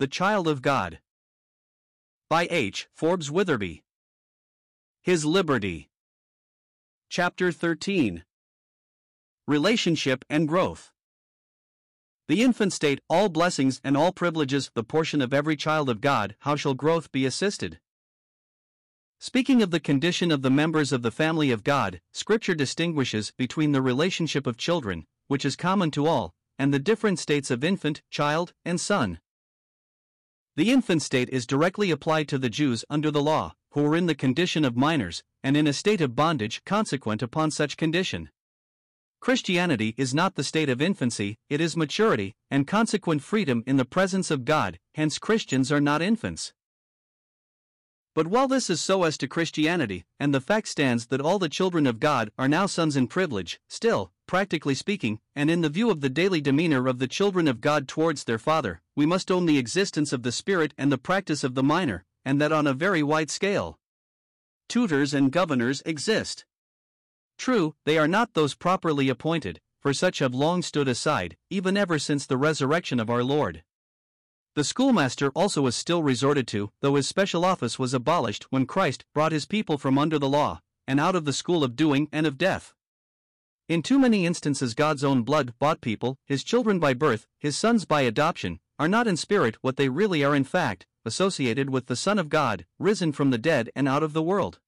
The Child of God. By H. Forbes Witherby. His Liberty. Chapter 13 Relationship and Growth. The infant state, all blessings and all privileges, the portion of every child of God, how shall growth be assisted? Speaking of the condition of the members of the family of God, Scripture distinguishes between the relationship of children, which is common to all, and the different states of infant, child, and son. The infant state is directly applied to the Jews under the law, who were in the condition of minors, and in a state of bondage consequent upon such condition. Christianity is not the state of infancy, it is maturity, and consequent freedom in the presence of God, hence, Christians are not infants. But while this is so as to Christianity, and the fact stands that all the children of God are now sons in privilege, still, practically speaking, and in the view of the daily demeanor of the children of God towards their Father, we must own the existence of the Spirit and the practice of the minor, and that on a very wide scale. Tutors and governors exist. True, they are not those properly appointed, for such have long stood aside, even ever since the resurrection of our Lord. The schoolmaster also is still resorted to, though his special office was abolished when Christ brought his people from under the law, and out of the school of doing and of death. In too many instances, God's own blood bought people, his children by birth, his sons by adoption, are not in spirit what they really are in fact, associated with the Son of God, risen from the dead and out of the world.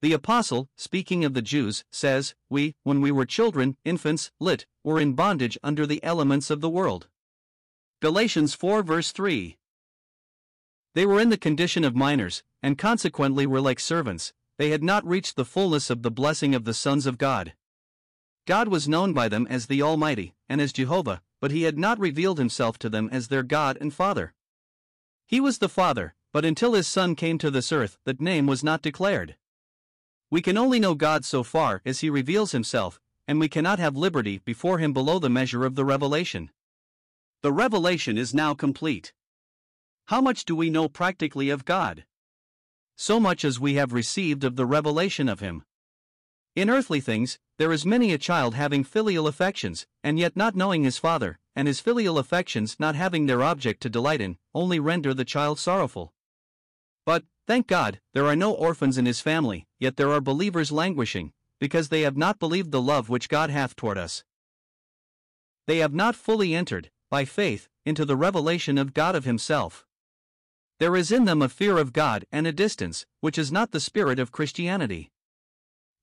The Apostle, speaking of the Jews, says, We, when we were children, infants, lit, were in bondage under the elements of the world. Galatians 4 verse 3. They were in the condition of minors, and consequently were like servants, they had not reached the fullness of the blessing of the sons of God. God was known by them as the Almighty, and as Jehovah, but he had not revealed himself to them as their God and Father. He was the Father, but until his Son came to this earth, that name was not declared. We can only know God so far as he reveals himself, and we cannot have liberty before him below the measure of the revelation. The revelation is now complete. How much do we know practically of God? So much as we have received of the revelation of Him. In earthly things, there is many a child having filial affections, and yet not knowing his father, and his filial affections not having their object to delight in, only render the child sorrowful. But, thank God, there are no orphans in his family, yet there are believers languishing, because they have not believed the love which God hath toward us. They have not fully entered, by faith, into the revelation of God of Himself. There is in them a fear of God and a distance, which is not the spirit of Christianity.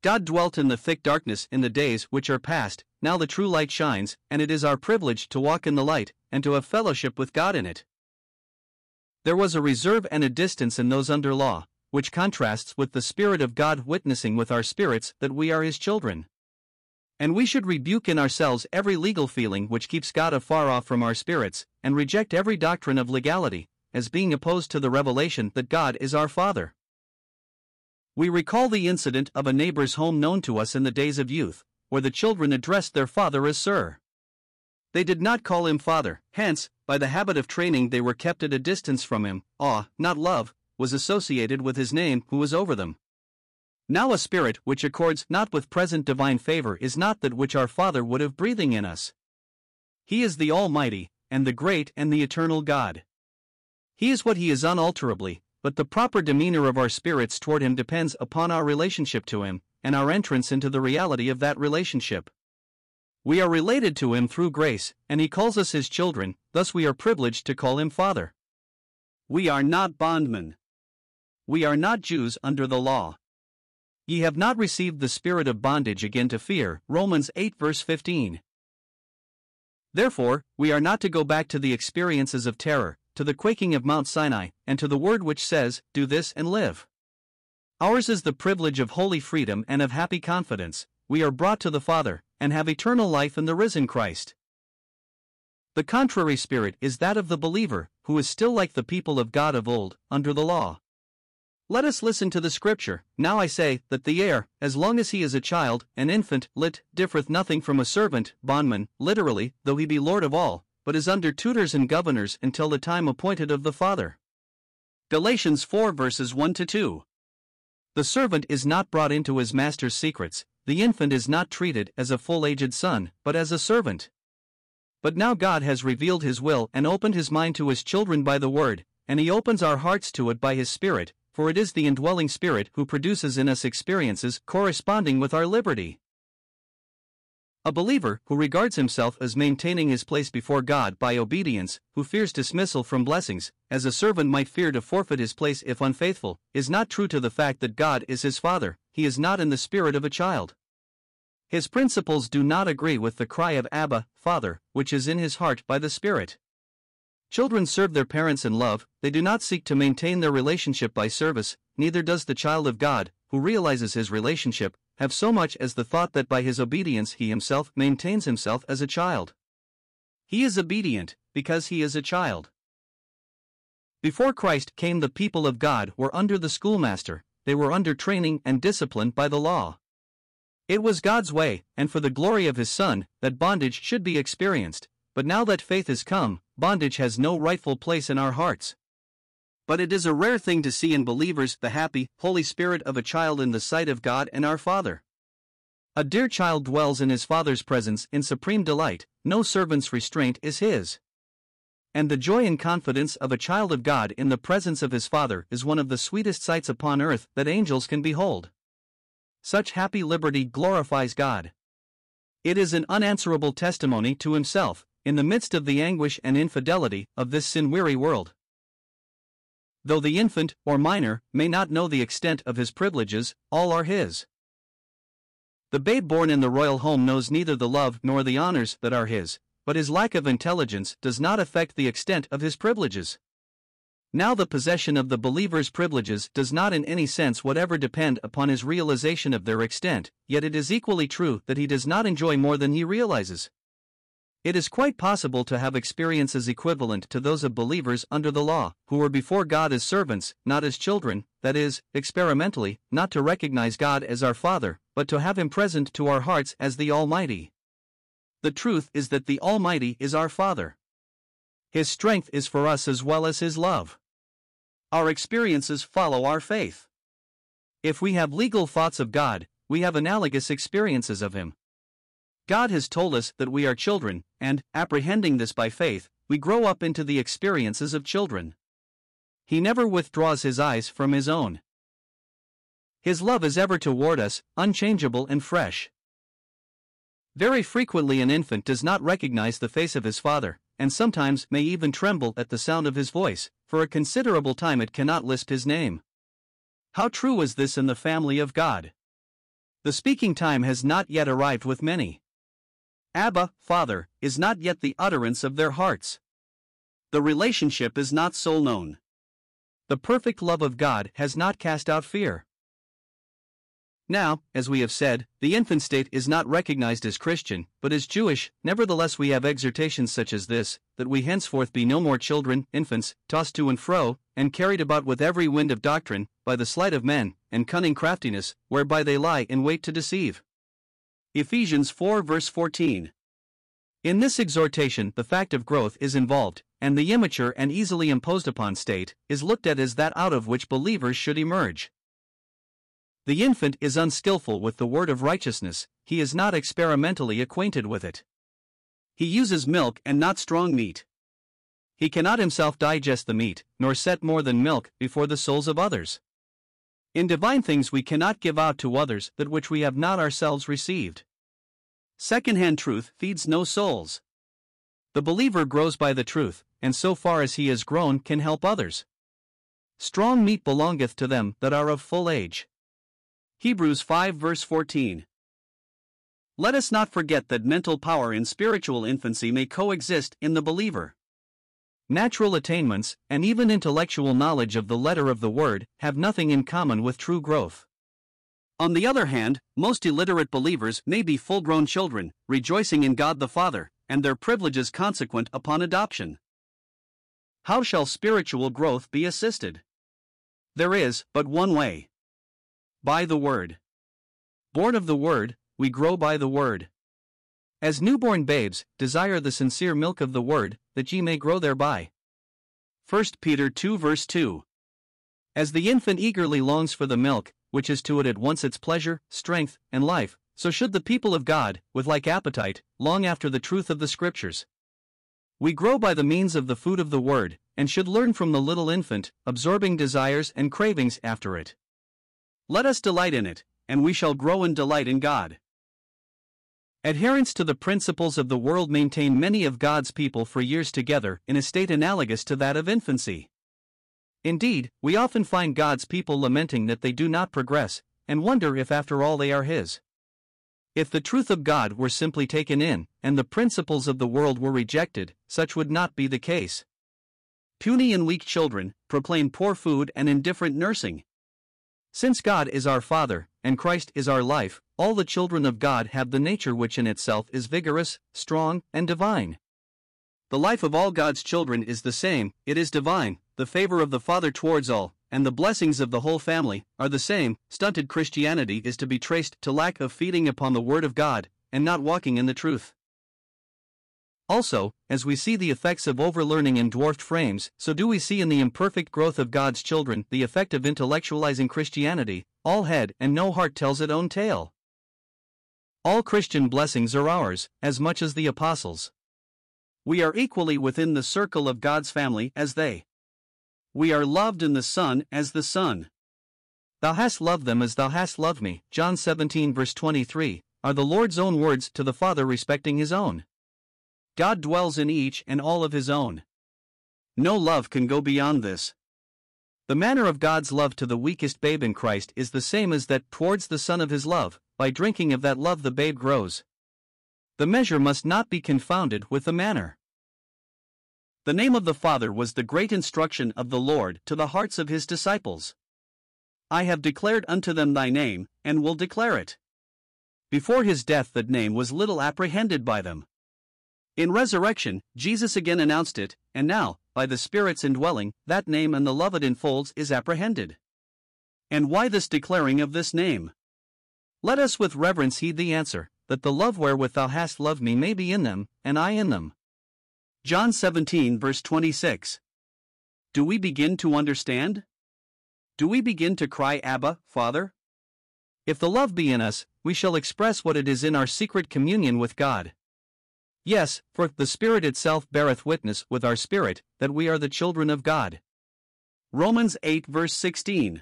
God dwelt in the thick darkness in the days which are past, now the true light shines, and it is our privilege to walk in the light, and to have fellowship with God in it. There was a reserve and a distance in those under law, which contrasts with the Spirit of God witnessing with our spirits that we are His children. And we should rebuke in ourselves every legal feeling which keeps God afar off from our spirits, and reject every doctrine of legality, as being opposed to the revelation that God is our Father. We recall the incident of a neighbor's home known to us in the days of youth, where the children addressed their father as Sir. They did not call him father, hence, by the habit of training, they were kept at a distance from him. Awe, not love, was associated with his name, who was over them. Now a spirit which accords not with present divine favor is not that which our Father would have breathing in us. He is the Almighty, and the great and the eternal God. He is what He is unalterably, but the proper demeanor of our spirits toward Him depends upon our relationship to Him, and our entrance into the reality of that relationship. We are related to Him through grace, and He calls us His children, thus we are privileged to call Him Father. We are not bondmen. We are not Jews under the law. Ye have not received the spirit of bondage again to fear. Romans 8 verse 15. Therefore, we are not to go back to the experiences of terror, to the quaking of Mount Sinai, and to the word which says, Do this and live. Ours is the privilege of holy freedom and of happy confidence. We are brought to the Father, and have eternal life in the risen Christ. The contrary spirit is that of the believer, who is still like the people of God of old, under the law. Let us listen to the scripture. Now I say, that the heir, as long as he is a child, an infant, lit, differeth nothing from a servant, bondman, literally, though he be lord of all, but is under tutors and governors until the time appointed of the Father. Galatians 4 verses 1 to 2. The servant is not brought into his master's secrets, the infant is not treated as a full aged son, but as a servant. But now God has revealed His will and opened His mind to His children by the Word, and He opens our hearts to it by His Spirit, for it is the indwelling Spirit who produces in us experiences corresponding with our liberty. A believer who regards himself as maintaining his place before God by obedience, who fears dismissal from blessings, as a servant might fear to forfeit his place if unfaithful, is not true to the fact that God is his Father, he is not in the spirit of a child. His principles do not agree with the cry of Abba, Father, which is in his heart by the Spirit. Children serve their parents in love, they do not seek to maintain their relationship by service, neither does the child of God, who realizes his relationship, have so much as the thought that by his obedience he himself maintains himself as a child. He is obedient, because he is a child. Before Christ came, the people of God were under the schoolmaster, they were under training and discipline by the law. It was God's way, and for the glory of his Son, that bondage should be experienced, but now that faith has come, bondage has no rightful place in our hearts. But it is a rare thing to see in believers the happy, holy spirit of a child in the sight of God and our Father. A dear child dwells in his Father's presence in supreme delight, no servant's restraint is his. And the joy and confidence of a child of God in the presence of his Father is one of the sweetest sights upon earth that angels can behold. Such happy liberty glorifies God. It is an unanswerable testimony to himself, in the midst of the anguish and infidelity of this sin weary world. Though the infant, or minor, may not know the extent of his privileges, all are his. The babe born in the royal home knows neither the love nor the honors that are his, but his lack of intelligence does not affect the extent of his privileges. Now, the possession of the believer's privileges does not in any sense whatever depend upon his realization of their extent, yet it is equally true that he does not enjoy more than he realizes. It is quite possible to have experiences equivalent to those of believers under the law, who were before God as servants, not as children, that is, experimentally, not to recognize God as our Father, but to have Him present to our hearts as the Almighty. The truth is that the Almighty is our Father. His strength is for us as well as His love. Our experiences follow our faith. If we have legal thoughts of God, we have analogous experiences of Him. God has told us that we are children, and, apprehending this by faith, we grow up into the experiences of children. He never withdraws his eyes from his own. His love is ever toward us, unchangeable and fresh. Very frequently, an infant does not recognize the face of his father, and sometimes may even tremble at the sound of his voice, for a considerable time it cannot lisp his name. How true is this in the family of God? The speaking time has not yet arrived with many. Abba, Father, is not yet the utterance of their hearts. The relationship is not soul known. The perfect love of God has not cast out fear. Now, as we have said, the infant state is not recognized as Christian, but as Jewish, nevertheless, we have exhortations such as this that we henceforth be no more children, infants, tossed to and fro, and carried about with every wind of doctrine, by the sleight of men, and cunning craftiness, whereby they lie in wait to deceive. Ephesians 4 verse 14. In this exhortation, the fact of growth is involved, and the immature and easily imposed upon state is looked at as that out of which believers should emerge. The infant is unskillful with the word of righteousness, he is not experimentally acquainted with it. He uses milk and not strong meat. He cannot himself digest the meat, nor set more than milk before the souls of others. In divine things we cannot give out to others that which we have not ourselves received. Second-hand truth feeds no souls. The believer grows by the truth, and so far as he has grown can help others. Strong meat belongeth to them that are of full age. Hebrews 5 verse 14. Let us not forget that mental power in spiritual infancy may coexist in the believer. Natural attainments, and even intellectual knowledge of the letter of the Word, have nothing in common with true growth. On the other hand, most illiterate believers may be full grown children, rejoicing in God the Father, and their privileges consequent upon adoption. How shall spiritual growth be assisted? There is but one way by the Word. Born of the Word, we grow by the Word. As newborn babes, desire the sincere milk of the Word, that ye may grow thereby. 1 Peter 2 verse 2. As the infant eagerly longs for the milk, which is to it at once its pleasure, strength, and life, so should the people of God, with like appetite, long after the truth of the Scriptures. We grow by the means of the food of the Word, and should learn from the little infant, absorbing desires and cravings after it. Let us delight in it, and we shall grow and delight in God. Adherence to the principles of the world maintain many of God's people for years together in a state analogous to that of infancy. Indeed, we often find God's people lamenting that they do not progress, and wonder if after all they are His. If the truth of God were simply taken in, and the principles of the world were rejected, such would not be the case. Puny and weak children proclaim poor food and indifferent nursing. Since God is our Father, and Christ is our life, all the children of God have the nature which in itself is vigorous, strong, and divine. The life of all God's children is the same, it is divine, the favor of the Father towards all, and the blessings of the whole family, are the same. Stunted Christianity is to be traced to lack of feeding upon the Word of God, and not walking in the truth. Also, as we see the effects of overlearning in dwarfed frames, so do we see in the imperfect growth of God's children the effect of intellectualizing Christianity, all head and no heart tells its own tale. All Christian blessings are ours, as much as the apostles. We are equally within the circle of God's family as they. We are loved in the Son as the Son. Thou hast loved them as thou hast loved me, John 17 verse 23, are the Lord's own words to the Father respecting his own. God dwells in each and all of his own. No love can go beyond this. The manner of God's love to the weakest babe in Christ is the same as that towards the Son of his love, by drinking of that love the babe grows. The measure must not be confounded with the manner. The name of the Father was the great instruction of the Lord to the hearts of his disciples. I have declared unto them thy name, and will declare it. Before his death, that name was little apprehended by them. In resurrection, Jesus again announced it, and now, by the Spirit's indwelling, that name and the love it enfolds is apprehended. And why this declaring of this name? Let us with reverence heed the answer, that the love wherewith thou hast loved me may be in them, and I in them. John 17, verse 26. Do we begin to understand? Do we begin to cry, Abba, Father? If the love be in us, we shall express what it is in our secret communion with God. Yes, for the Spirit itself beareth witness with our spirit that we are the children of God. Romans 8, verse 16.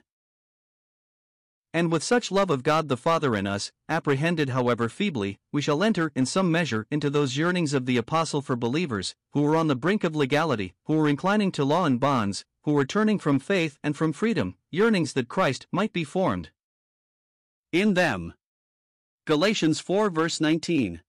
And with such love of God the Father in us, apprehended however feebly, we shall enter in some measure into those yearnings of the Apostle for believers, who were on the brink of legality, who were inclining to law and bonds, who were turning from faith and from freedom, yearnings that Christ might be formed in them. Galatians 4 verse 19.